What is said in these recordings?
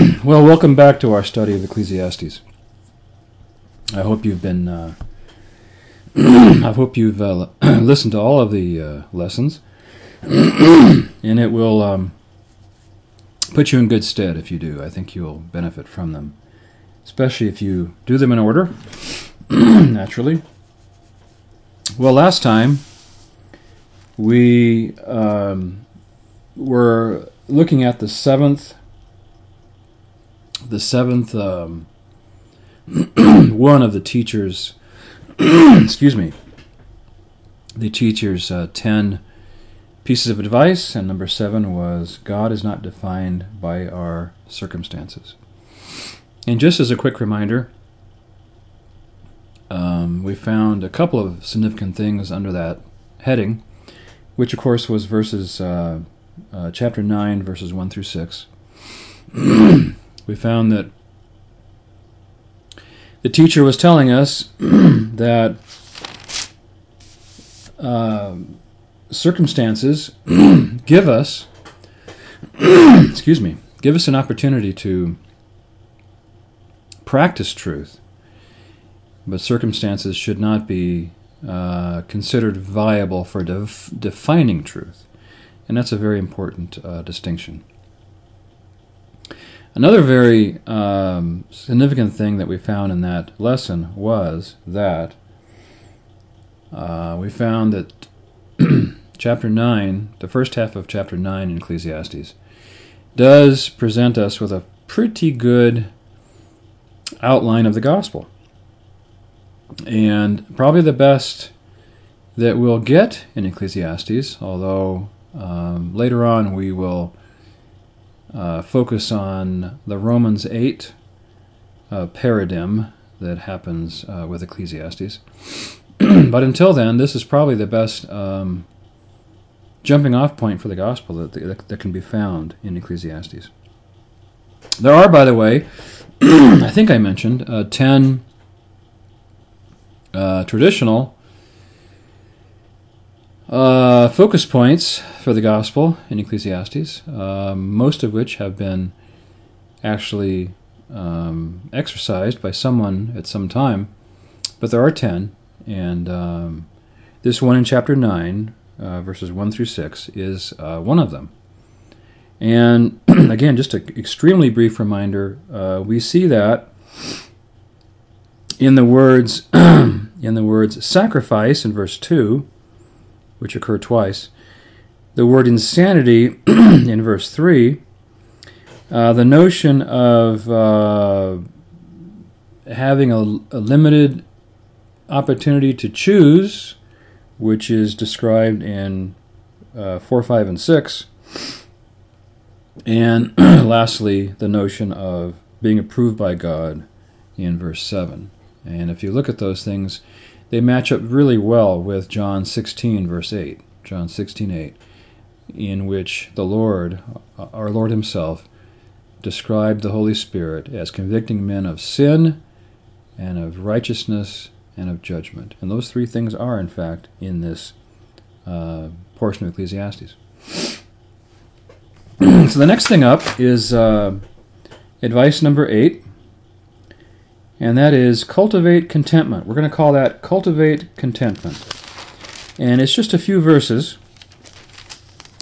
well, welcome back to our study of Ecclesiastes. I hope you've been. Uh, I hope you've uh, listened to all of the uh, lessons, and it will um, put you in good stead if you do. I think you'll benefit from them, especially if you do them in order, naturally. Well, last time we um, were looking at the seventh the seventh um, one of the teachers, excuse me, the teacher's uh, ten pieces of advice, and number seven was God is not defined by our circumstances. And just as a quick reminder, um, we found a couple of significant things under that heading, which of course was verses uh, uh, chapter nine, verses one through six. we found that the teacher was telling us that uh, circumstances give us, excuse me, give us an opportunity to practice truth, but circumstances should not be uh, considered viable for def- defining truth. And that's a very important uh, distinction. Another very um, significant thing that we found in that lesson was that uh, we found that chapter 9, the first half of chapter 9 in Ecclesiastes, does present us with a pretty good outline of the gospel. And probably the best that we'll get in Ecclesiastes, although um, later on we will uh, focus on the Romans 8 uh, paradigm that happens uh, with Ecclesiastes. but until then, this is probably the best um, jumping off point for the gospel that, that, that, can be found in Ecclesiastes. There are, by the way, I think I mentioned, uh, 10 uh, traditional uh, focus points for the gospel in Ecclesiastes, um, most of which have been actually um, exercised by someone at some time, but there are ten, and um, this one in chapter 9, uh, verses 1 through 6, is uh, one of them. And again, just an extremely brief reminder uh, we see that in the words in the words sacrifice in verse 2 which occur twice. The word insanity in verse 3, uh, the notion of uh, having a, a, limited opportunity to choose, which is described in uh, 4, 5, and 6. And lastly, the notion of being approved by God in verse 7. And if you look at those things, they match up really well with John 16, verse 8. John 16, 8, in which the Lord, our Lord Himself, described the Holy Spirit as convicting men of sin and of righteousness and of judgment. And those three things are, in fact, in this uh, portion of Ecclesiastes. so the next thing up is uh, advice number eight and that is cultivate contentment. We're going to call that cultivate contentment. And it's just a few verses,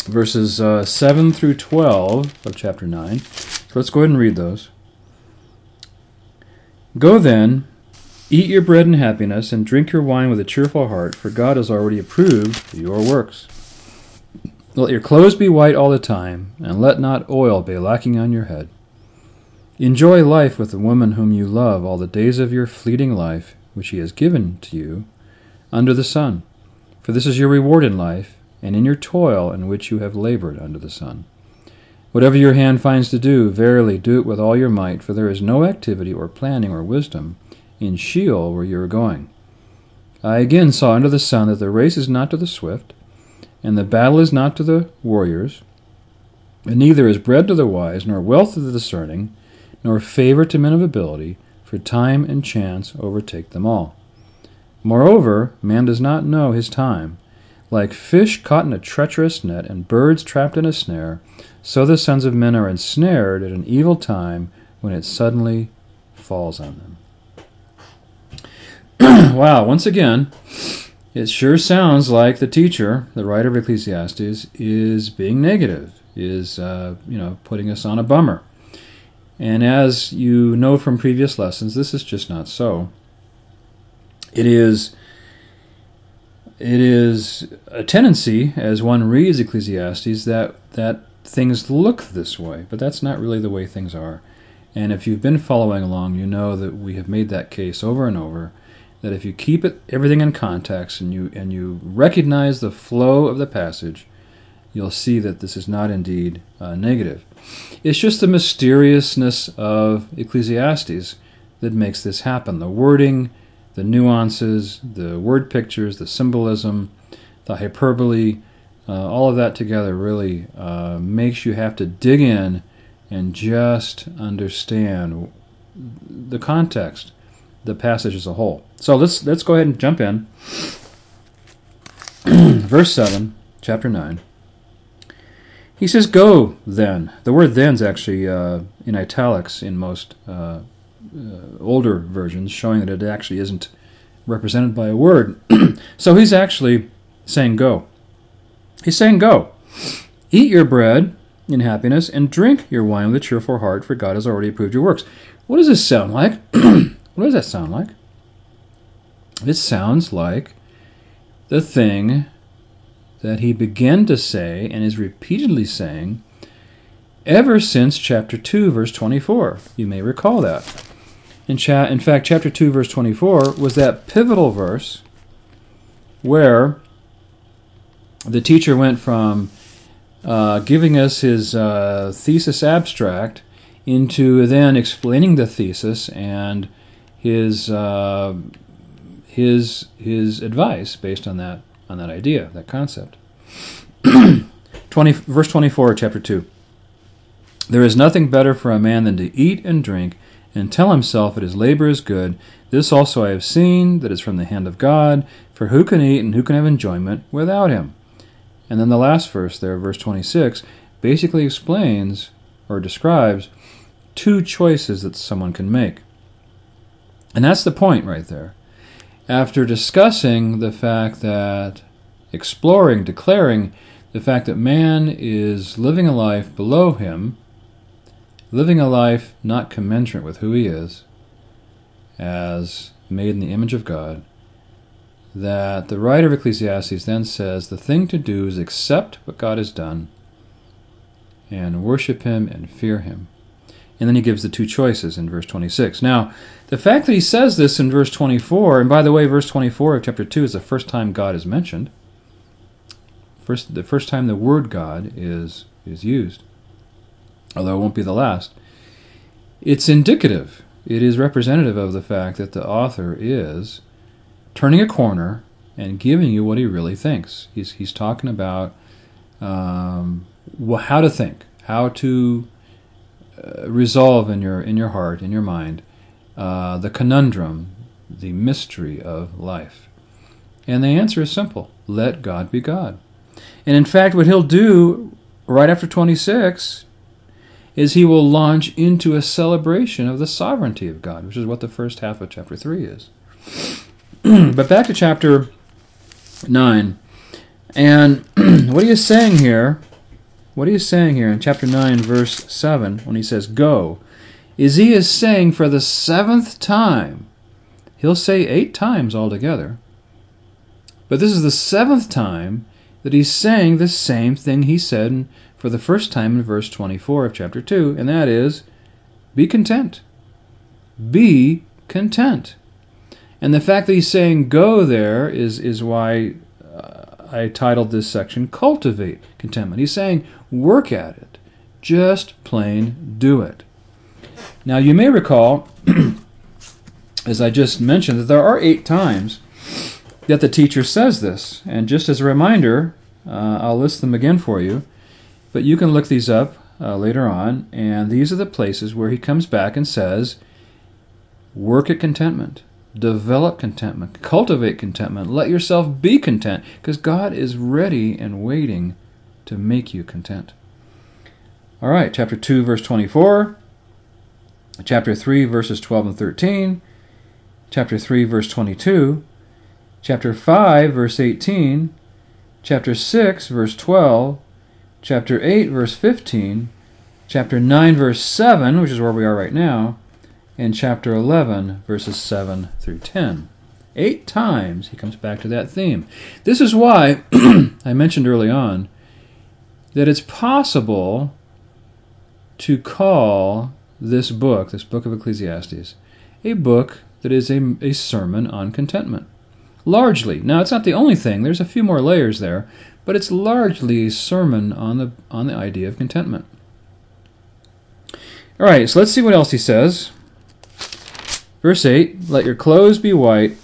verses uh, 7 through 12 of chapter 9. So let's go ahead and read those. Go then, eat your bread in happiness, and drink your wine with a cheerful heart, for God has already approved your works. Let your clothes be white all the time, and let not oil be lacking on your head. Enjoy life with the woman whom you love all the days of your fleeting life, which he has given to you under the sun. For this is your reward in life, and in your toil in which you have labored under the sun. Whatever your hand finds to do, verily do it with all your might, for there is no activity or planning or wisdom in Sheol where you are going. I again saw under the sun that the race is not to the swift, and the battle is not to the warriors, and neither is bread to the wise, nor wealth to the discerning, nor favor to men of ability, for time and chance overtake them all. Moreover, man does not know his time. Like fish caught in a treacherous net and birds trapped in a snare, so the sons of men are ensnared at an evil time when it suddenly falls on them. wow, once again, it sure sounds like the teacher, the writer of Ecclesiastes, is being negative, is uh, you know putting us on a bummer. And as you know from previous lessons, this is just not so. It is it is a tendency as one reads Ecclesiastes that that things look this way, but that's not really the way things are. And if you've been following along, you know that we have made that case over and over that if you keep it everything in context and you and you recognize the flow of the passage, you'll see that this is not indeed uh, negative. It's just the mysteriousness of Ecclesiastes that makes this happen. The wording, the nuances, the word pictures, the symbolism, the hyperbole, uh, all of that together really uh, makes you have to dig in and just understand the context, the passage as a whole. So let's let's go ahead and jump in. Verse seven, chapter nine. He says, "Go then." The word "then" is actually uh, in italics in most uh, uh, older versions, showing that it actually isn't represented by a word. so he's actually saying, "Go." He's saying, "Go, eat your bread in happiness, and drink your wine with a cheerful heart, for God has already approved your works." What does this sound like? what does that sound like? This sounds like the thing that he began to say and is repeatedly saying ever since chapter 2, verse 24. You may recall that. In, cha- in fact, chapter 2, verse 24 was that pivotal verse where the teacher went from uh, giving us his uh, thesis abstract into then explaining the thesis and his uh, his his advice based on that on that idea, that concept. 20, verse 24, chapter 2. There is nothing better for a man than to eat and drink and tell himself that his labor is good. This also I have seen, that is from the hand of God. For who can eat and who can have enjoyment without him? And then the last verse there, verse 26, basically explains or describes two choices that someone can make. And that's the point right there. After discussing the fact that, exploring, declaring the fact that man is living a life below him, living a life not commensurate with who he is, as made in the image of God, that the writer of Ecclesiastes then says the thing to do is accept what God has done and worship him and fear him. And then he gives the two choices in verse 26. Now, the fact that he says this in verse 24, and by the way, verse 24 of chapter 2 is the first time God is mentioned. First, the first time the word God is, is used, although it won't be the last. It's indicative, it is representative of the fact that the author is turning a corner and giving you what he really thinks. He's, he's talking about um, how to think, how to uh, resolve in your in your heart, in your mind, uh, the conundrum, the mystery of life? And the answer is simple: let God be God. And in fact, what he'll do right after 26 is he will launch into a celebration of the sovereignty of God, which is what the first half of chapter 3 is. but back to chapter 9. And what he is saying here what he is saying here in chapter 9, verse 7, when he says, Go, is he is saying for the seventh time, he'll say eight times altogether, but this is the seventh time that he's saying the same thing he said for the first time in verse 24 of chapter 2, and that is, Be content. Be content. And the fact that he's saying go there is, is why uh, I titled this section Cultivate Contentment. He's saying work at it, just plain do it. Now, you may recall, as I just mentioned, that there are eight times that the teacher says this. And just as a reminder, uh, I'll list them again for you, but you can look these up uh, later on. And these are the places where he comes back and says, Work at contentment. develop contentment, cultivate contentment, let yourself be content, because God is ready and waiting to make you content. All right, chapter 2, verse 24, chapter 3, verses 12 and 13, chapter 3, verse 22, chapter 5, verse 18, chapter 6, verse 12, chapter 8, verse 15, chapter 9, verse 7, which is where we are right now, and chapter 11, verses 7 through 10. Eight times he comes back to that theme. This is why I mentioned early on that it's possible to call this book, this book of Ecclesiastes, a book that is a, a sermon on contentment. Largely. Now, it's not the only thing, there's a few more layers there, but it's largely a sermon on the, on the idea of contentment. All right, so let's see what else he says. Verse 8 Let your clothes be white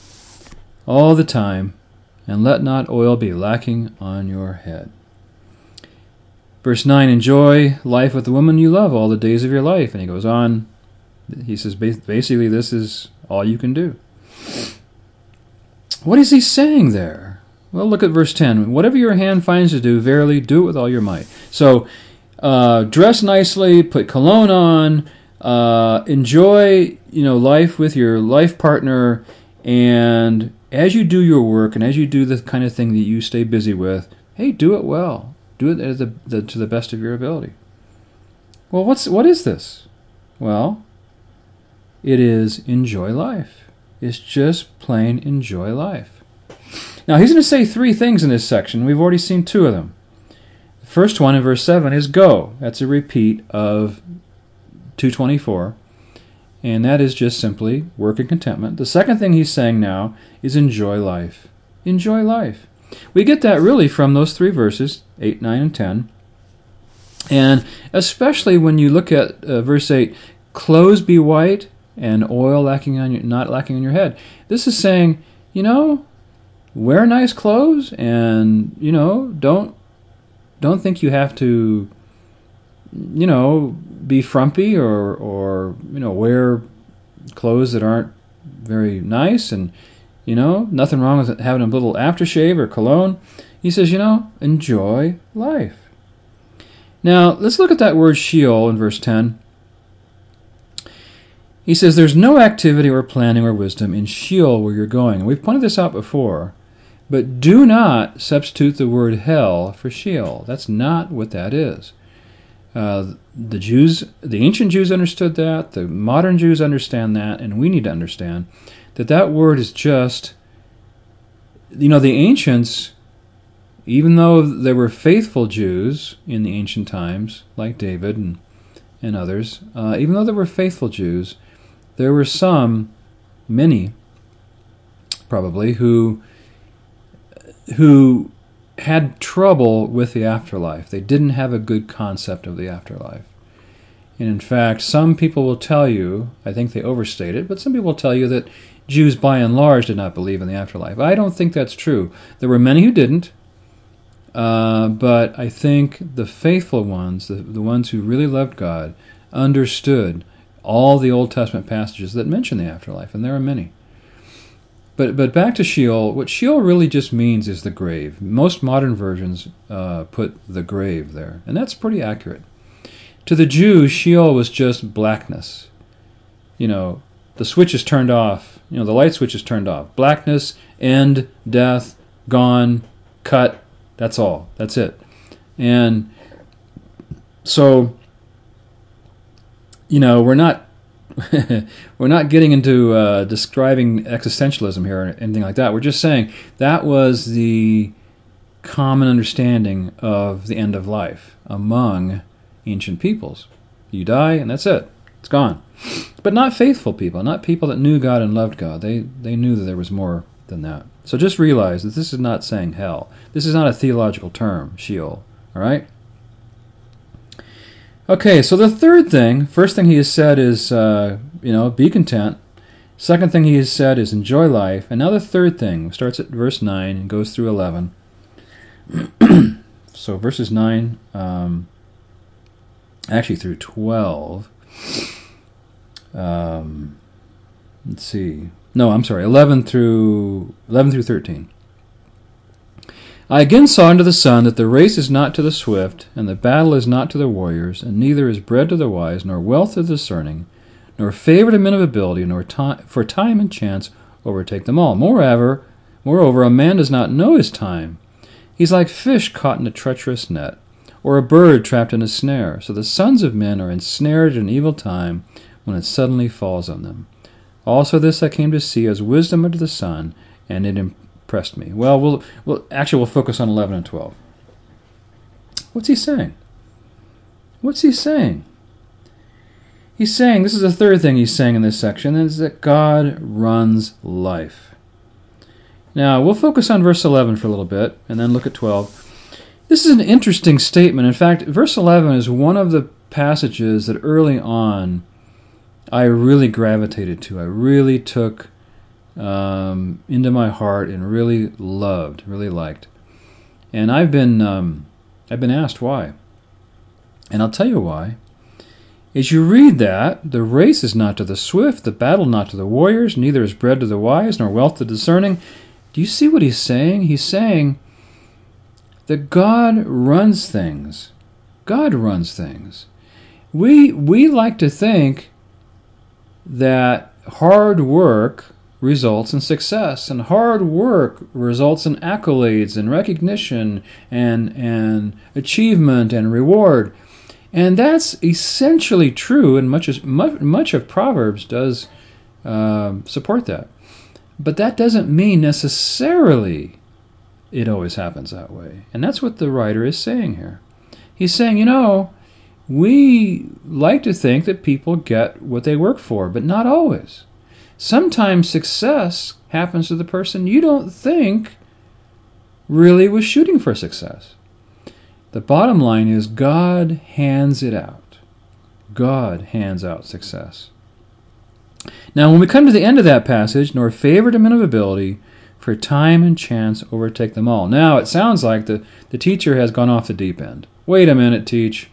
all the time, and let not oil be lacking on your head. Verse 9 Enjoy life with the woman you love all the days of your life. And he goes on, he says basically, this is all you can do. What is he saying there? Well, look at verse 10. Whatever your hand finds to do, verily do it with all your might. So, uh, dress nicely, put cologne on, uh, enjoy you know life with your life partner, and as you do your work and as you do the kind of thing that you stay busy with, hey, do it well. Do it the, the, to the best of your ability. Well, what's what is this? Well, it is enjoy life. It's just plain enjoy life. Now, he's going to say three things in this section. We've already seen two of them. The first one in verse 7 is go. That's a repeat of 224. And that is just simply work in contentment. The second thing he's saying now is enjoy life. Enjoy life. We get that really from those three verses, 8, 9, and 10. And especially when you look at uh, verse 8, clothes be white and oil lacking on your, not lacking on your head. This is saying, you know, wear nice clothes and, you know, don't don't think you have to you know, be frumpy or or you know, wear clothes that aren't very nice and you know, nothing wrong with having a little aftershave or cologne. He says, you know, enjoy life. Now, let's look at that word Sheol in verse 10. He says there's no activity or planning or wisdom in Sheol where you're going. And we've pointed this out before, but do not substitute the word hell for Sheol. That's not what that is. Uh, the Jews, the ancient Jews understood that, the modern Jews understand that, and we need to understand that that word is just, you know, the ancients, even though they were faithful Jews in the ancient times, like David and, and others, uh, even though they were faithful Jews, there were some, many, probably, who who had trouble with the afterlife. They didn't have a good concept of the afterlife. And in fact, some people will tell you, I think they overstate it, but some people will tell you that Jews by and large did not believe in the afterlife. I don't think that's true. There were many who didn't, uh, but I think the faithful ones, the, the ones who really loved God, understood all the Old Testament passages that mention the afterlife, and there are many. But but back to Sheol. What Sheol really just means is the grave. Most modern versions uh, put the grave there, and that's pretty accurate. To the Jews, Sheol was just blackness. You know, the switch is turned off. You know, the light switch is turned off. Blackness, end, death, gone, cut. That's all. That's it. And so you know, we're not we're not getting into uh, describing existentialism here or anything like that. We're just saying that was the common understanding of the end of life among ancient peoples. You die, and that's it. It's gone. But not faithful people, not people that knew God and loved God. They they knew that there was more than that. So just realize that this is not saying hell. This is not a theological term, Sheol. All right. Okay, so the third thing, first thing he has said is, uh, you know, be content. Second thing he has said is enjoy life. And now the third thing starts at verse 9 and goes through 11. so verses 9, um, actually through 12. Um, let's see. No, I'm sorry, 11 through 11 through 13. I again saw under the sun that the race is not to the swift, and the battle is not to the warriors, and neither is bread to the wise, nor wealth to the discerning, nor favor to men of ability, nor time, for time and chance overtake them all. Moreover, moreover, a man does not know his time. He's like fish caught in a treacherous net, or a bird trapped in a snare. So the sons of men are ensnared in an evil time when it suddenly falls on them. Also, this I came to see as wisdom under the sun, and it impressed me. Well, we'll, we'll actually we'll focus on 11 and 12. What's he saying? What's he saying? He's saying this is the third thing he's saying in this section is that God runs life. Now, we'll focus on verse 11 for a little bit and then look at 12. This is an interesting statement. In fact, verse 11 is one of the passages that early on I really gravitated to. I really took um, into my heart and really loved, really liked. And I've been um, I've been asked why, and I'll tell you why. As you read that, the race is not to the swift, the battle not to the warriors, neither is bread to the wise, nor wealth to the discerning. Do you see what he's saying? He's saying that God runs things. God runs things. We we like to think that hard work results in success and hard work results in accolades and recognition and and achievement and reward. And that's essentially true and much as much, much of proverbs does uh, support that. But that doesn't mean necessarily it always happens that way. And that's what the writer is saying here. He's saying you know we like to think that people get what they work for but not always sometimes success happens to the person you don't think really was shooting for success. The bottom line is God hands it out. God hands out success. Now, when we come to the end of that passage, nor favor to men of ability, for time and chance overtake them all. Now, it sounds like the, the teacher has gone off the deep end. Wait a minute, teach.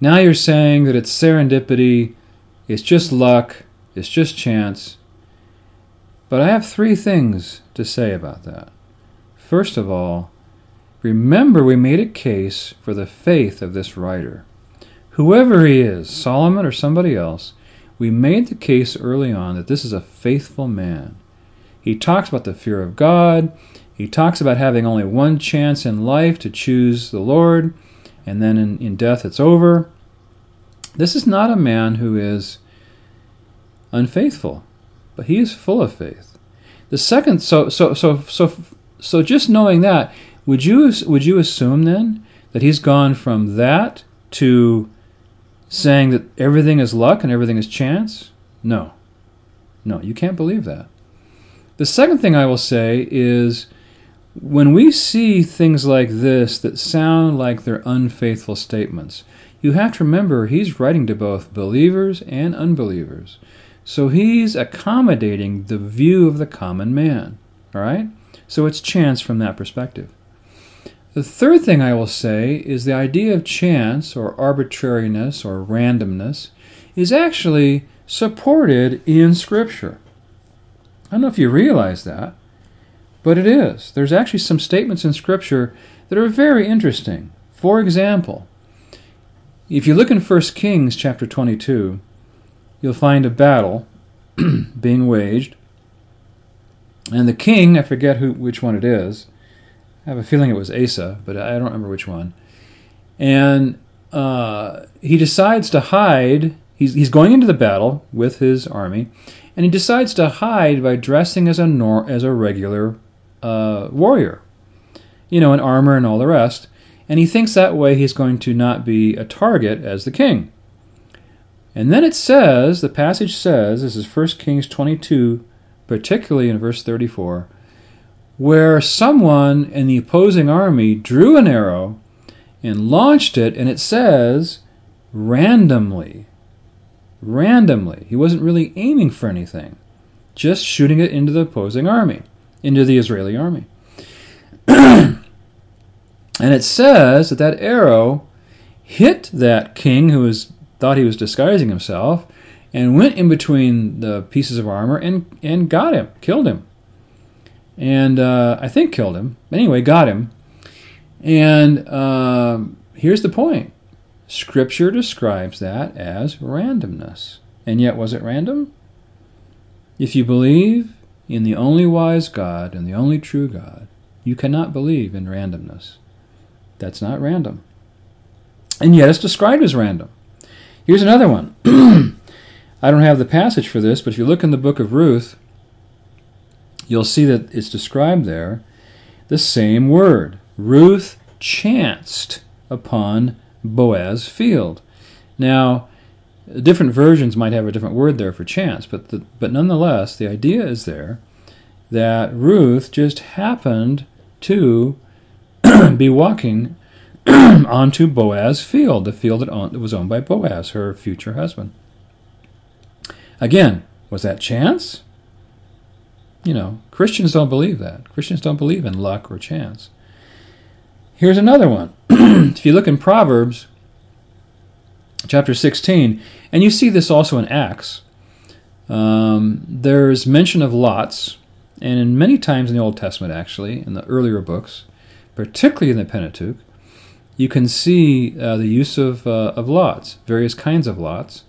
Now you're saying that it's serendipity, it's just luck, it's just chance. But I have three things to say about that. First of all, remember we made a case for the faith of this writer. Whoever he is, Solomon or somebody else, we made the case early on that this is a faithful man. He talks about the fear of God. He talks about having only one chance in life to choose the Lord, and then in, in death it's over. This is not a man who is unfaithful, but he is full of faith. The second, so so so so so just knowing that, would you would you assume then that he's gone from that to saying that everything is luck and everything is chance? No, no, you can't believe that. The second thing I will say is when we see things like this that sound like they're unfaithful statements, you have to remember he's writing to both believers and unbelievers. So he's accommodating the view of the common man. All right? So it's chance from that perspective. The third thing I will say is the idea of chance or arbitrariness or randomness is actually supported in Scripture. I don't know if you realize that, but it is. There's actually some statements in Scripture that are very interesting. For example, if you look in 1 Kings chapter 22, you'll find a battle being waged. And the king, I forget who which one it is. I have a feeling it was Asa, but I don't remember which one. And uh, he decides to hide. He's, he's going into the battle with his army, and he decides to hide by dressing as a nor- as a regular uh, warrior, you know, in armor and all the rest. And he thinks that way he's going to not be a target as the king. And then it says, the passage says, this is 1 Kings 22, particularly in verse 34, where someone in the opposing army drew an arrow and launched it, and it says, randomly. Randomly. He wasn't really aiming for anything, just shooting it into the opposing army, into the Israeli army. and it says that that arrow hit that king who was thought he was disguising himself, and went in between the pieces of armor and, and got him, killed him. And uh, I think killed him. Anyway, got him. And uh, here's the point Scripture describes that as randomness. And yet, was it random? If you believe in the only wise God and the only true God, you cannot believe in randomness. That's not random. And yet, it's described as random. Here's another one. I don't have the passage for this, but if you look in the book of Ruth, you'll see that it's described there the same word. Ruth chanced upon Boaz's field. Now, different versions might have a different word there for chance, but the, but nonetheless, the idea is there that Ruth just happened to be walking onto Boaz's field, the field that was owned by Boaz, her future husband. Again, was that chance? You know, Christians don't believe that. Christians don't believe in luck or chance. Here's another one. if you look in Proverbs chapter 16, and you see this also in Acts, um, there's mention of lots, and in many times in the Old Testament, actually, in the earlier books, particularly in the Pentateuch, you can see uh, the use of, uh, of lots, various kinds of lots.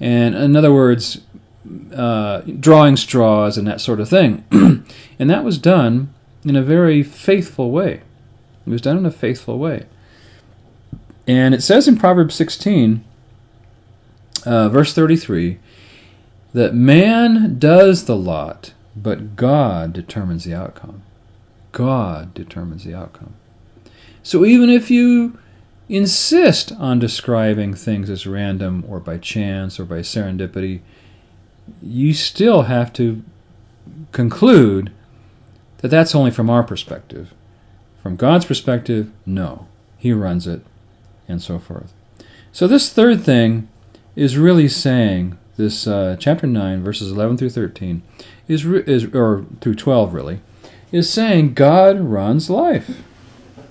And in other words, uh, drawing straws and that sort of thing. and that was done in a very faithful way. It was done in a faithful way. And it says in Proverbs 16, uh, verse 33, that man does the lot, but God determines the outcome. God determines the outcome. So even if you insist on describing things as random or by chance or by serendipity, you still have to conclude that that's only from our perspective. From God's perspective, no. He runs it, and so forth. So, this third thing is really saying, this uh, chapter 9, verses 11 through 13, is, is, or through 12 really, is saying God runs life.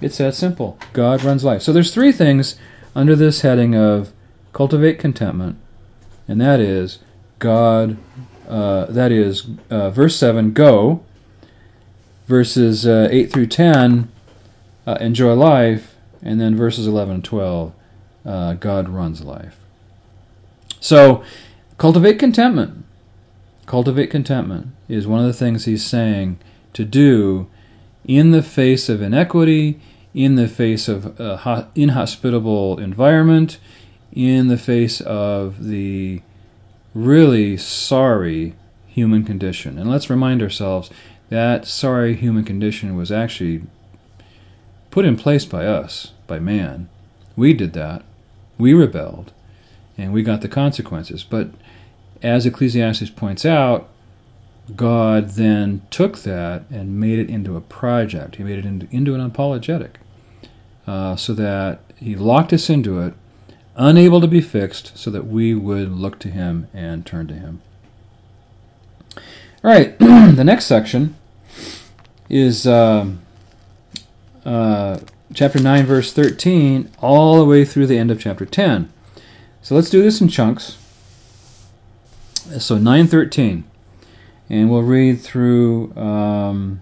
It's that simple. God runs life. So there's three things under this heading of cultivate contentment, and that is God. Uh, that is uh, verse seven. Go. Verses uh, eight through ten. Uh, enjoy life, and then verses eleven and twelve. Uh, God runs life. So, cultivate contentment. Cultivate contentment is one of the things he's saying to do in the face of inequity, in the face of inhospitable environment, in the face of the really sorry human condition. And let's remind ourselves that sorry human condition was actually put in place by us, by man. We did that. We rebelled, and we got the consequences. But as Ecclesiastes points out, God then took that and made it into a project. He made it into, into an apologetic uh, so that he locked us into it, unable to be fixed, so that we would look to him and turn to him. All right, the next section is uh, uh, chapter 9, verse 13, all the way through the end of chapter 10. So let's do this in chunks. So 913 and we'll read through um,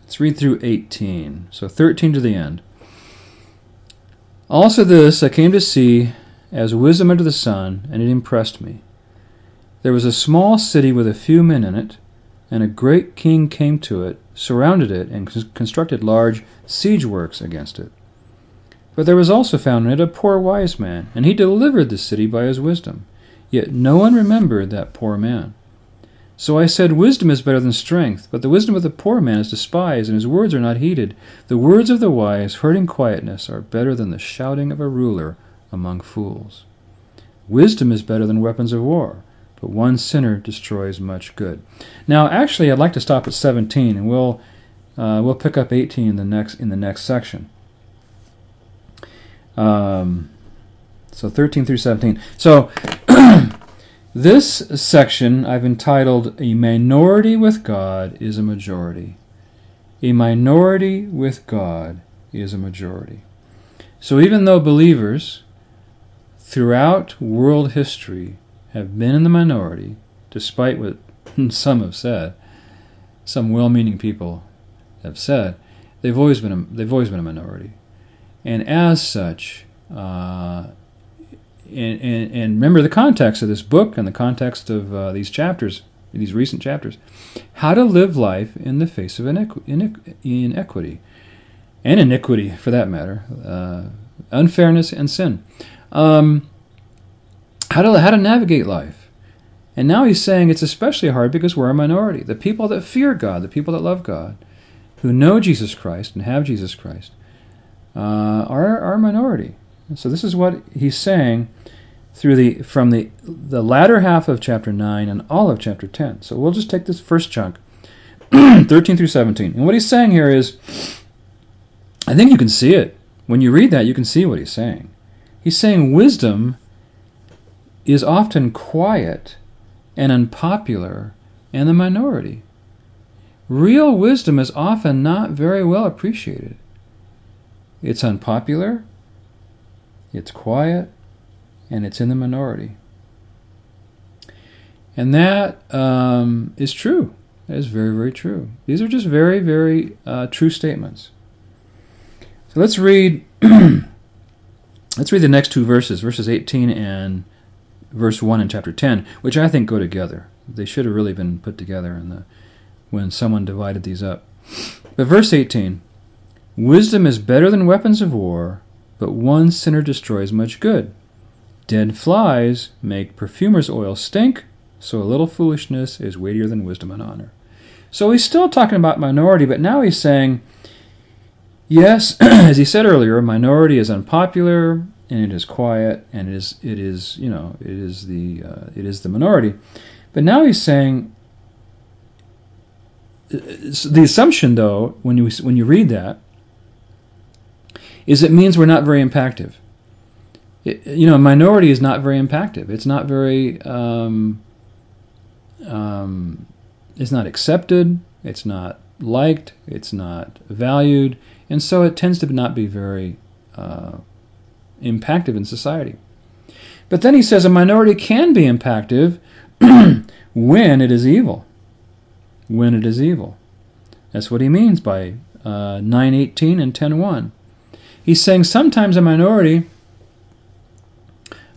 let's read through 18 so 13 to the end also this i came to see as wisdom under the sun and it impressed me there was a small city with a few men in it and a great king came to it surrounded it and constructed large siege works against it but there was also found in it a poor wise man and he delivered the city by his wisdom yet no one remembered that poor man so I said, Wisdom is better than strength, but the wisdom of the poor man is despised, and his words are not heeded. The words of the wise, heard in quietness, are better than the shouting of a ruler among fools. Wisdom is better than weapons of war, but one sinner destroys much good. Now, actually, I'd like to stop at 17, and we'll uh, we'll pick up 18 in the next in the next section. Um, so 13 through 17. So This section I've entitled A Minority with God is a Majority. A minority with God is a majority. So even though believers throughout world history have been in the minority, despite what some have said, some well-meaning people have said, they've always been a, they've always been a minority, and as such, uh, and, and, and, remember the context of this book and the context of uh, these chapters, these recent chapters, how to live life in the face of inequ- inequ- inequity, and iniquity for that matter, uh, unfairness and sin. Um, how to how to navigate life. And now he's saying it's especially hard because we're a minority. The people that fear God, the people that love God, who know Jesus Christ and have Jesus Christ, uh, are are a minority. So this is what he's saying through the from the the latter half of chapter nine and all of chapter ten. So we'll just take this first chunk, thirteen through seventeen. And what he's saying here is, I think you can see it when you read that. You can see what he's saying. He's saying wisdom is often quiet and unpopular and the minority. Real wisdom is often not very well appreciated. It's unpopular, it's quiet, and it's in the minority. And that um, is true. That is very, very true. These are just very, very uh, true statements. So let's read. let's read the next two verses, verses 18 and verse 1 in chapter 10, which I think go together. They should have really been put together in the, when someone divided these up. But verse 18 Wisdom is better than weapons of war, but one sinner destroys much good. Dead flies make perfumer's oil stink, so a little foolishness is weightier than wisdom and honor. So he's still talking about minority, but now he's saying, yes, as he said earlier, minority is unpopular, and it is quiet, and it is it is you know it is the uh, it is the minority. But now he's saying uh, the assumption, though, when you when you read that, is it means we're not very impactful. You know, minority is not very impactful. It's not very. Um, um, it's not accepted. It's not liked. It's not valued, and so it tends to not be very uh, impactive in society. But then he says a minority can be impactive when it is evil. When it is evil. That's what he means by uh, 918 and 10.1. He's saying sometimes a minority,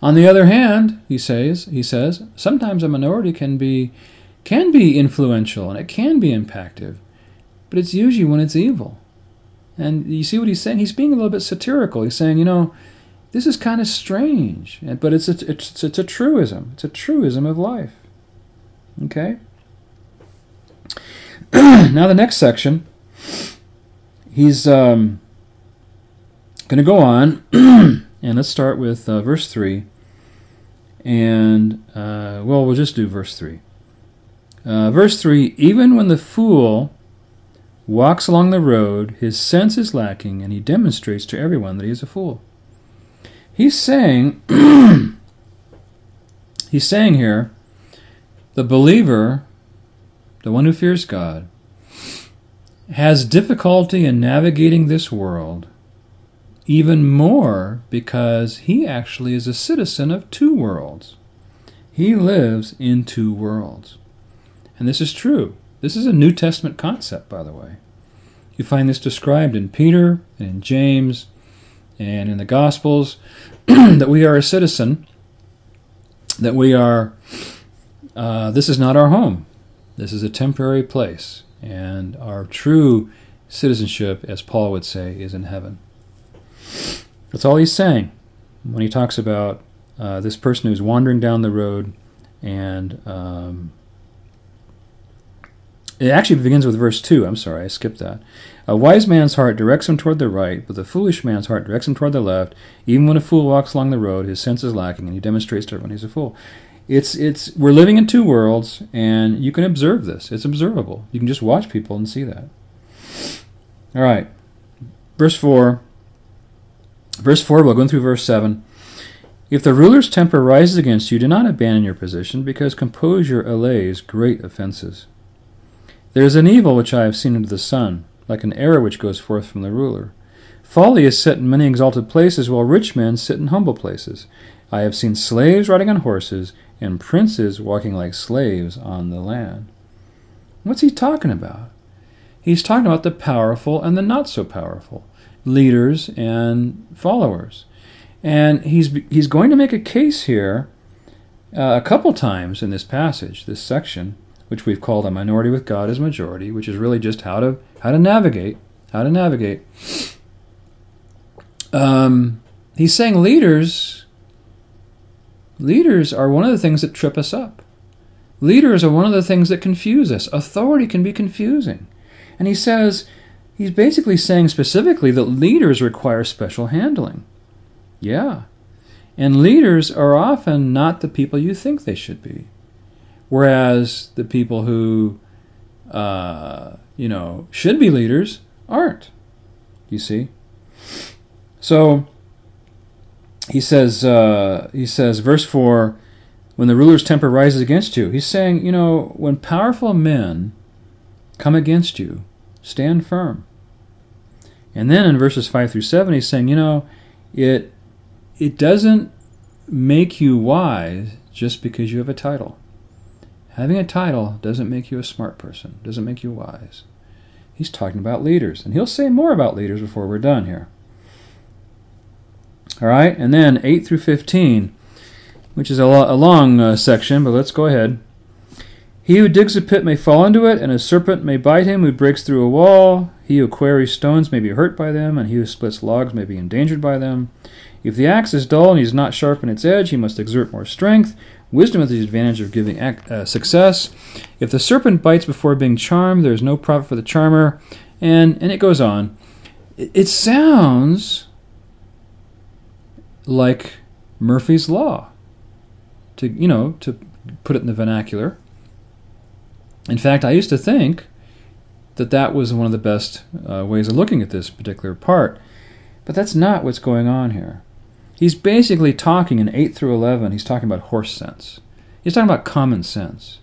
on the other hand, he says, he says, sometimes a minority can be can be influential and it can be impactive, but it's usually when it's evil. And you see what he's saying? He's being a little bit satirical. He's saying, you know, this is kind of strange, but it's a, it's, it's a truism. It's a truism of life. Okay? now, the next section, he's um, going to go on, and let's start with uh, verse 3. And, uh, well, we'll just do verse 3. Uh, verse 3 Even when the fool walks along the road, his sense is lacking, and he demonstrates to everyone that he is a fool. He's saying, he's saying here, the believer, the one who fears God, has difficulty in navigating this world even more because he actually is a citizen of two worlds. He lives in two worlds. And this is true. This is a New Testament concept, by the way. You find this described in Peter and in James and in the Gospels that we are a citizen, that we are, uh, this is not our home. This is a temporary place. And our true citizenship, as Paul would say, is in heaven. That's all he's saying when he talks about uh, this person who's wandering down the road and um, it actually begins with verse 2. I'm sorry, I skipped that. A wise man's heart directs him toward the right, but the foolish man's heart directs him toward the left. Even when a fool walks along the road, his sense is lacking, and he demonstrates to everyone he's a fool. It's it's we're living in two worlds, and you can observe this. It's observable. You can just watch people and see that. All right, verse four. Verse four. We'll go through verse seven. If the ruler's temper rises against you, do not abandon your position, because composure allays great offenses. There is an evil which I have seen under the sun, like an arrow which goes forth from the ruler. Folly is set in many exalted places, while rich men sit in humble places. I have seen slaves riding on horses, and princes walking like slaves on the land. What's he talking about? He's talking about the powerful and the not so powerful, leaders and followers. And he's, he's going to make a case here uh, a couple times in this passage, this section, which we've called a minority with God as majority, which is really just how to how to navigate, how to navigate. Um, he's saying leaders leaders are one of the things that trip us up. Leaders are one of the things that confuse us. Authority can be confusing. And he says, he's basically saying specifically that leaders require special handling. Yeah. And leaders are often not the people you think they should be. Whereas the people who, uh, you know, should be leaders aren't. You see? So he says, uh, he says, verse 4 when the ruler's temper rises against you, he's saying, you know, when powerful men come against you, stand firm. And then in verses 5 through 7, he's saying, you know, it, it doesn't make you wise just because you have a title. Having a title doesn't make you a smart person, doesn't make you wise. He's talking about leaders, and he'll say more about leaders before we're done here. All right, and then 8 through 15, which is a, lo- a long uh, section, but let's go ahead. He who digs a pit may fall into it, and a serpent may bite him who breaks through a wall. He who quarries stones may be hurt by them, and he who splits logs may be endangered by them. If the axe is dull and he does not sharpen its edge, he must exert more strength. Wisdom has the advantage of giving uh, success. If the serpent bites before being charmed, there is no profit for the charmer. And, and it goes on. It, it sounds like Murphy's Law, to, you know, to put it in the vernacular. In fact, I used to think that that was one of the best uh, ways of looking at this particular part. But that's not what's going on here. He's basically talking in 8 through 11, he's talking about horse sense. He's talking about common sense.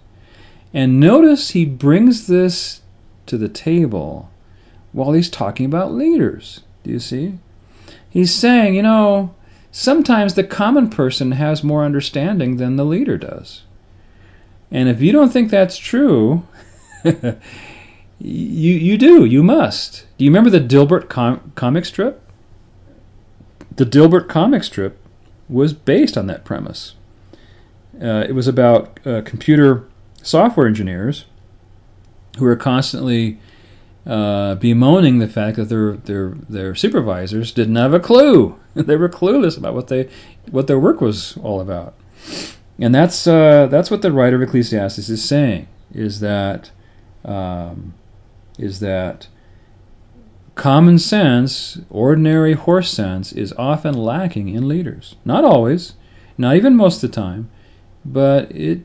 And notice he brings this to the table while he's talking about leaders. Do you see? He's saying, you know, sometimes the common person has more understanding than the leader does. And if you don't think that's true, you you do. You must. Do you remember the Dilbert com- comic strip? The Dilbert comic strip was based on that premise. Uh, it was about uh, computer software engineers who were constantly uh, bemoaning the fact that their their their supervisors didn't have a clue. they were clueless about what they what their work was all about. And that's uh, that's what the writer of Ecclesiastes is saying is that um, is that Common sense, ordinary horse sense, is often lacking in leaders. Not always, not even most of the time, but it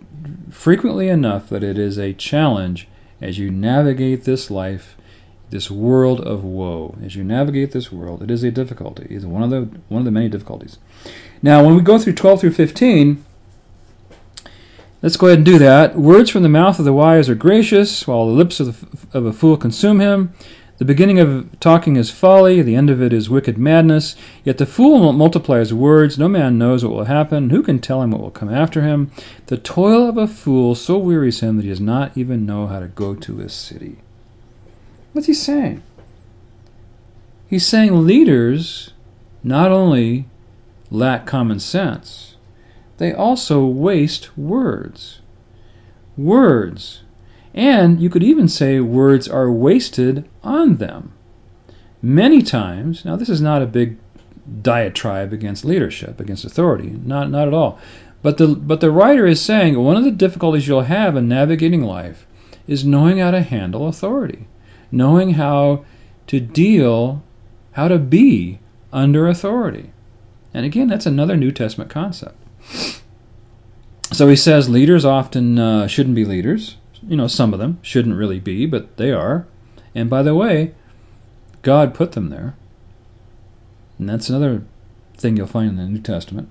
frequently enough that it is a challenge as you navigate this life, this world of woe. As you navigate this world, it is a difficulty. It's one of the one of the many difficulties. Now, when we go through 12 through 15, let's go ahead and do that. Words from the mouth of the wise are gracious, while the lips of, the, of a fool consume him. The beginning of talking is folly, the end of it is wicked madness. Yet the fool multiplies words, no man knows what will happen, who can tell him what will come after him? The toil of a fool so wearies him that he does not even know how to go to his city. What's he saying? He's saying leaders not only lack common sense, they also waste words. Words and you could even say words are wasted on them. Many times, now this is not a big diatribe against leadership, against authority, not, not at all. But the, but the writer is saying one of the difficulties you'll have in navigating life is knowing how to handle authority, knowing how to deal, how to be under authority. And again, that's another New Testament concept. So he says leaders often uh, shouldn't be leaders you know, some of them shouldn't really be, but they are. And by the way, God put them there. And that's another thing you'll find in the New Testament.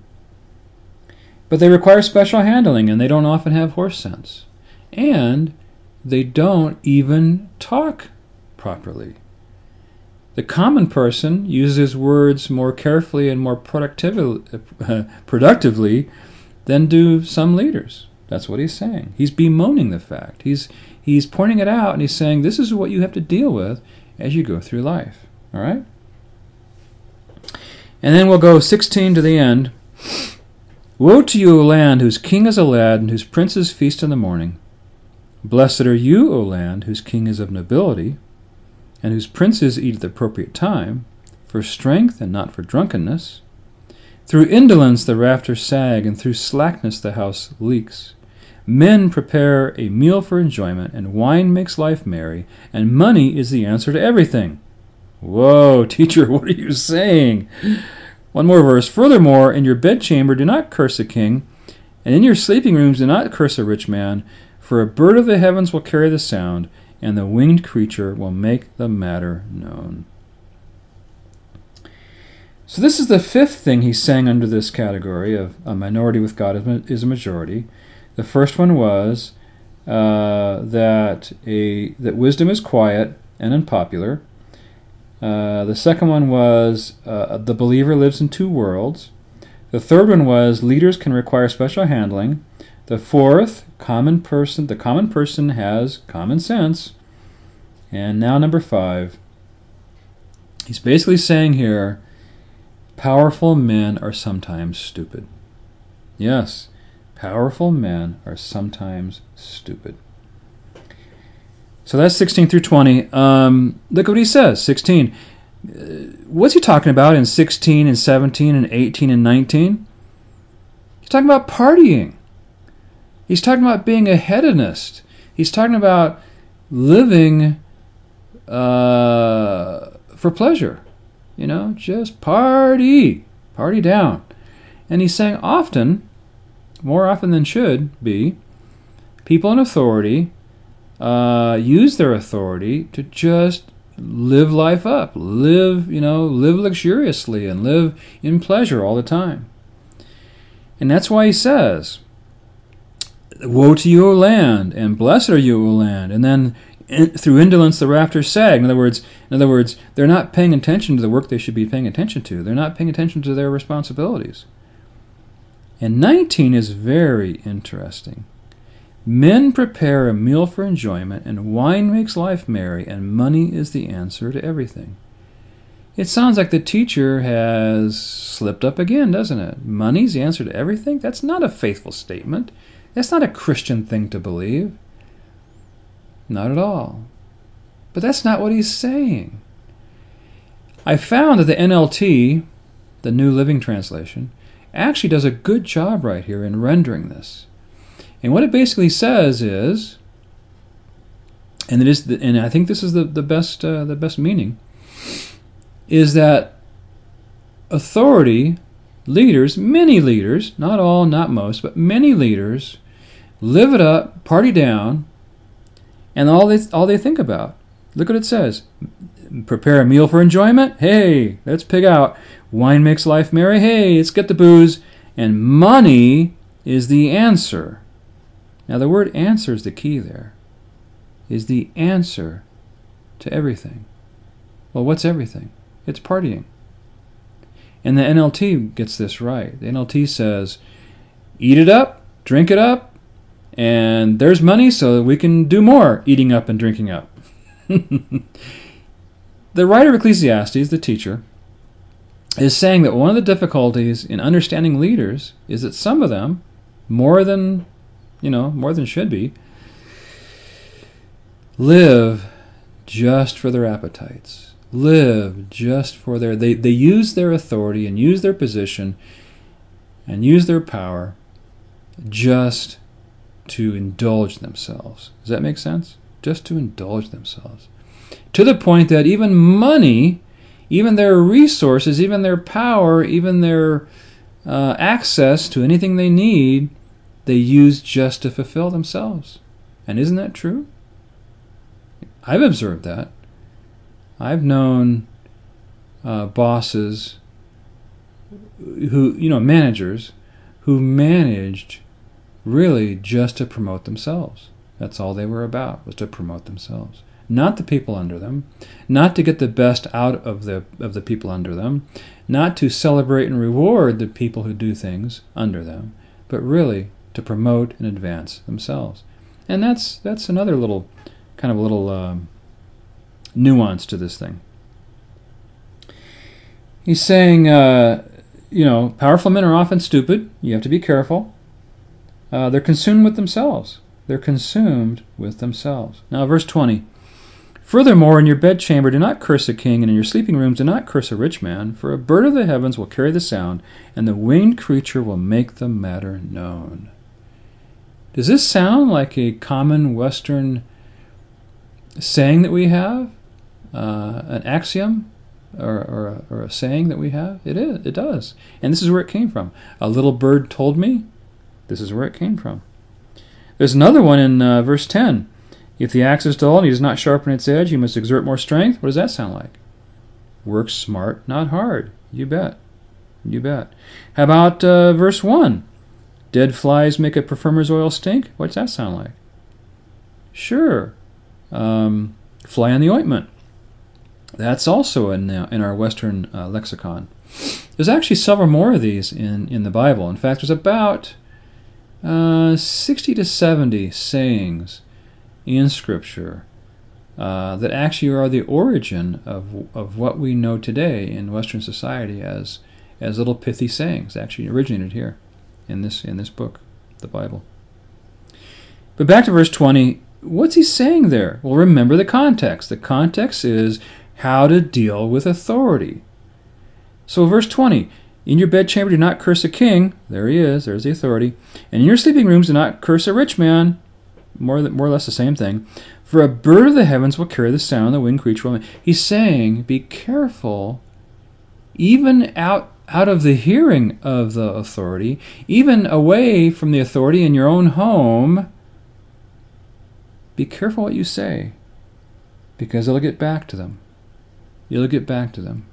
But they require special handling, and they don't often have horse sense. And they don't even talk properly. The common person uses words more carefully and more productively than do some leaders. That's what he's saying. He's bemoaning the fact. He's he's pointing it out and he's saying this is what you have to deal with as you go through life. All right? And then we'll go 16 to the end. Woe to you, O land, whose king is a lad, and whose princes feast in the morning. Blessed are you, O land, whose king is of nobility, and whose princes eat at the appropriate time, for strength and not for drunkenness. Through indolence the rafters sag, and through slackness the house leaks. Men prepare a meal for enjoyment, and wine makes life merry, and money is the answer to everything. Whoa, teacher, what are you saying? One more verse. Furthermore, in your bedchamber do not curse a king, and in your sleeping rooms do not curse a rich man, for a bird of the heavens will carry the sound, and the winged creature will make the matter known. So, this is the fifth thing he's saying under this category of a minority with God is a majority. The first one was uh, that a that wisdom is quiet and unpopular. Uh, the second one was uh, the believer lives in two worlds. The third one was leaders can require special handling. The fourth, common person, the common person has common sense. And now number five, he's basically saying here Powerful men are sometimes stupid. Yes, powerful men are sometimes stupid. So that's 16 through 20. Um, look what he says 16. Uh, what's he talking about in 16 and 17 and 18 and 19? He's talking about partying. He's talking about being a hedonist. He's talking about living uh, for pleasure. You know, just party, party down. And he's saying often, more often than should be, people in authority uh, use their authority to just live life up, live, you know, live luxuriously and live in pleasure all the time. And that's why he says, Woe to you, O land, and blessed are you, O land. And then in, through indolence the rafters sag. In other words, in other words, they're not paying attention to the work they should be paying attention to. They're not paying attention to their responsibilities. And 19 is very interesting. Men prepare a meal for enjoyment, and wine makes life merry, and money is the answer to everything. It sounds like the teacher has slipped up again, doesn't it? Money's the answer to everything? That's not a faithful statement. That's not a Christian thing to believe. Not at all. But that's not what he's saying. I found that the NLT, the New Living Translation, actually does a good job right here in rendering this. And what it basically says is, and it is, the, and I think this is the the best uh, the best meaning, is that authority leaders, many leaders, not all, not most, but many leaders, live it up, party down, and all they all they think about. Look what it says: prepare a meal for enjoyment. Hey, let's pig out. Wine makes life merry. Hey, let's get the booze. And money is the answer. Now the word answer is the key there. Is the answer to everything. Well, what's everything? It's partying. And the NLT gets this right. The NLT says, eat it up, drink it up, and there's money so we can do more eating up and drinking up. the writer of Ecclesiastes, the teacher, is saying that one of the difficulties in understanding leaders is that some of them, more than you know, more than should be, live just for their appetites. Live just for their they, they use their authority and use their position and use their power just to indulge themselves. Does that make sense? Just to indulge themselves. To the point that even money, even their resources, even their power, even their uh, access to anything they need, they use just to fulfill themselves. And isn't that true? I've observed that. I've known uh, bosses who, you know, managers who managed really just to promote themselves. That's all they were about, was to promote themselves. Not the people under them, not to get the best out of the of the people under them, not to celebrate and reward the people who do things under them. but really to promote and advance themselves. And that's that's another little kind of a little um, nuance to this thing. He's saying, uh, you know, powerful men are often stupid. You have to be careful. Uh, they're consumed with themselves. They're consumed with themselves. Now, verse 20. Furthermore, in your bedchamber do not curse a king, and in your sleeping rooms do not curse a rich man, for a bird of the heavens will carry the sound, and the winged creature will make the matter known. Does this sound like a common Western saying that we have? Uh, an axiom? Or, or, a, or a saying that we have? It is. It does. And this is where it came from. A little bird told me. This is where it came from. There's another one in uh, verse 10. If the axe is dull and he does not sharpen its edge, he must exert more strength. What does that sound like? Work smart, not hard. You bet. You bet. How about uh, verse 1? Dead flies make a perfumer's oil stink. What's that sound like? Sure. Um, fly on the ointment. That's also in, uh, in our Western uh, lexicon. There's actually several more of these in, in the Bible. In fact, there's about uh, 60 to 70 sayings in Scripture uh, that actually are the origin of, of what we know today in Western society as, as little pithy sayings, actually originated here in this, in this book, the Bible. But back to verse 20, what's he saying there? Well, remember the context. The context is how to deal with authority. So, verse 20 In your bedchamber do not curse a king. There he is, there's the authority. And in your sleeping rooms do not curse a rich man more, more or less the same thing. For a bird of the heavens will carry the sound, the winged creature will. He's saying, be careful, even out out of the hearing of the authority, even away from the authority in your own home. Be careful what you say, because it'll get back to them. It'll get back to them.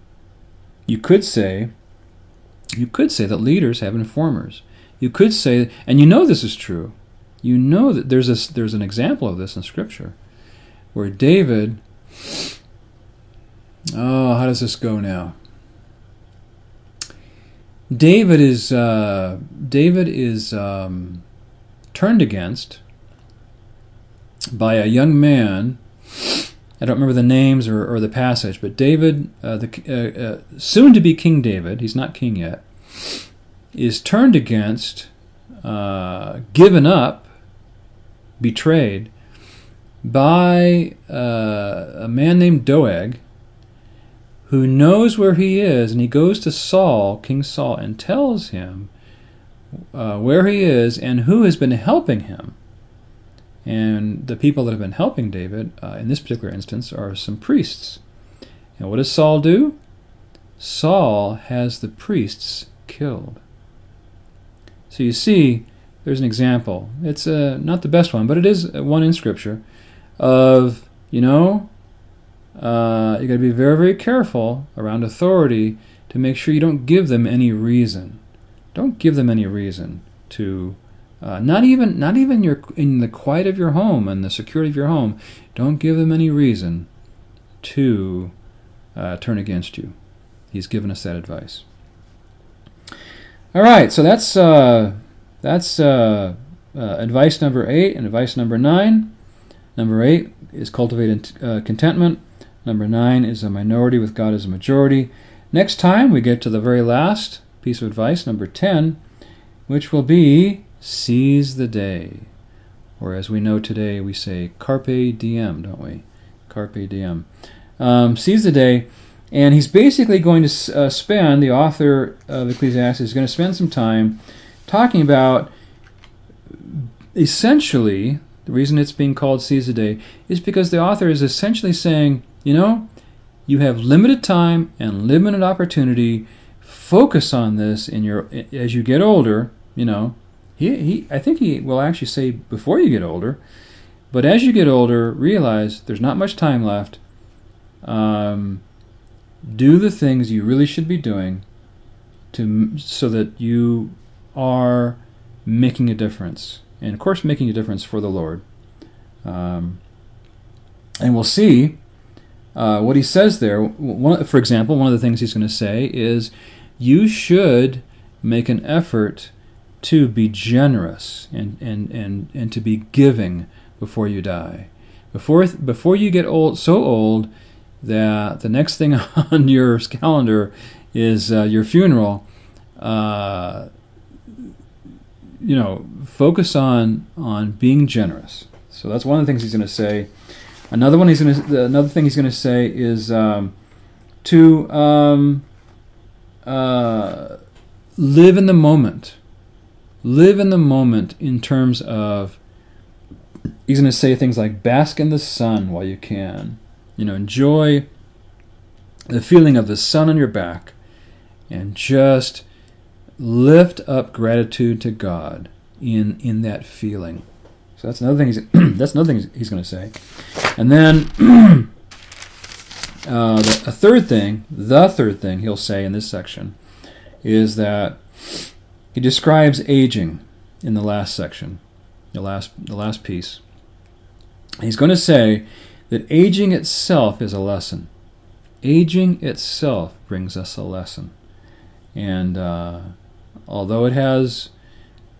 You could say, you could say that leaders have informers. You could say, and you know this is true you know that there's a, there's an example of this in Scripture where David. Oh, how does this go now? David is uh, David is um, turned against by a young man. I don't remember the names or, or the passage, but David, uh, the uh, uh soon to be King David, he's not king yet, is turned against, uh, given up betrayed by uh, a man named Doeg who knows where he is, and he goes to Saul, King Saul, and tells him uh, where he is and who has been helping him. And the people that have been helping David, uh, in this particular instance, are some priests. And what does Saul do? Saul has the priests killed. So you see, there's an example. It's uh, not the best one, but it is one in Scripture of, you know, uh, you got to be very, very careful around authority to make sure you don't give them any reason. Don't give them any reason to, uh, not even not even your in the quiet of your home and the security of your home. Don't give them any reason to uh, turn against you. He's given us that advice. All right, so that's uh, that's uh, uh, advice number eight and advice number nine. Number eight is cultivate uh, contentment. Number nine is a minority with God as a majority. Next time we get to the very last piece of advice, number 10, which will be seize the day. Or as we know today, we say carpe diem, don't we? Carpe diem. Um, seize the day. And he's basically going to uh, spend, the author of Ecclesiastes is going to spend some time talking about essentially the reason it's being called Seize the Day is because the author is essentially saying, you know, you have limited time and limited opportunity. Focus on this in your as you get older. You know, he, he I think he will actually say before you get older, but as you get older, realize there's not much time left. Um, do the things you really should be doing to so that you are making a difference. And of course, making a difference for the Lord. Um, and we'll see uh, what he says there. One, for example, one of the things he's going to say is you should make an effort to be generous and, and, and, and to be giving before you die. Before, before you get old, so old that the next thing on your calendar is uh, your funeral, uh, you know, focus on on being generous. So that's one of the things he's going to say. Another one he's going to another thing he's going to say is um, to um, uh, live in the moment. Live in the moment in terms of he's going to say things like bask in the sun while you can. You know, enjoy the feeling of the sun on your back and just lift up gratitude to God in in that feeling. So that's another thing. He's, that's another thing he's going to say, and then uh, the, a third thing, the third thing he'll say in this section, is that he describes aging in the last section, the last the last piece. He's going to say that aging itself is a lesson. Aging itself brings us a lesson, and uh, although it has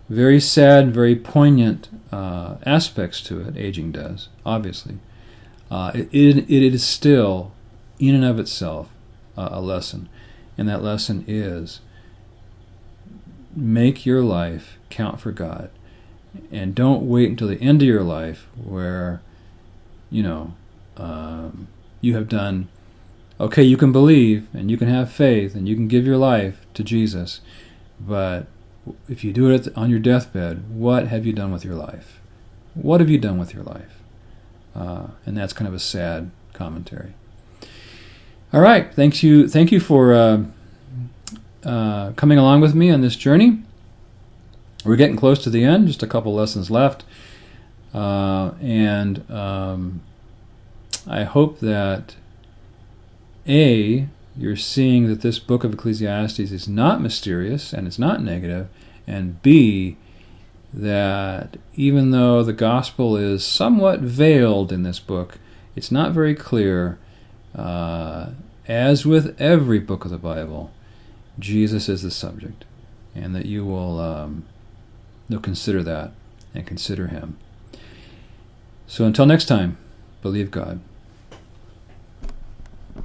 very sad, very poignant uh, aspects to it, aging does, obviously, uh, it, it, is still, in and of itself, uh, a lesson. And that lesson is make your life count for God. And don't wait until the end of your life where, you know, um, you have done, okay, you can believe and you can have faith and you can give your life to Jesus but if you do it on your deathbed, what have you done with your life? What have you done with your life? Uh, and that's kind of a sad commentary. All right, thanks you, thank you for uh, uh, coming along with me on this journey. We're getting close to the end, just a couple lessons left, uh, and um, I hope that a you're seeing that this book of Ecclesiastes is not mysterious and it's not negative, and B, that even though the gospel is somewhat veiled in this book, it's not very clear. Uh, as with every book of the Bible, Jesus is the subject, and that you will um, you'll consider that and consider Him. So until next time, believe God.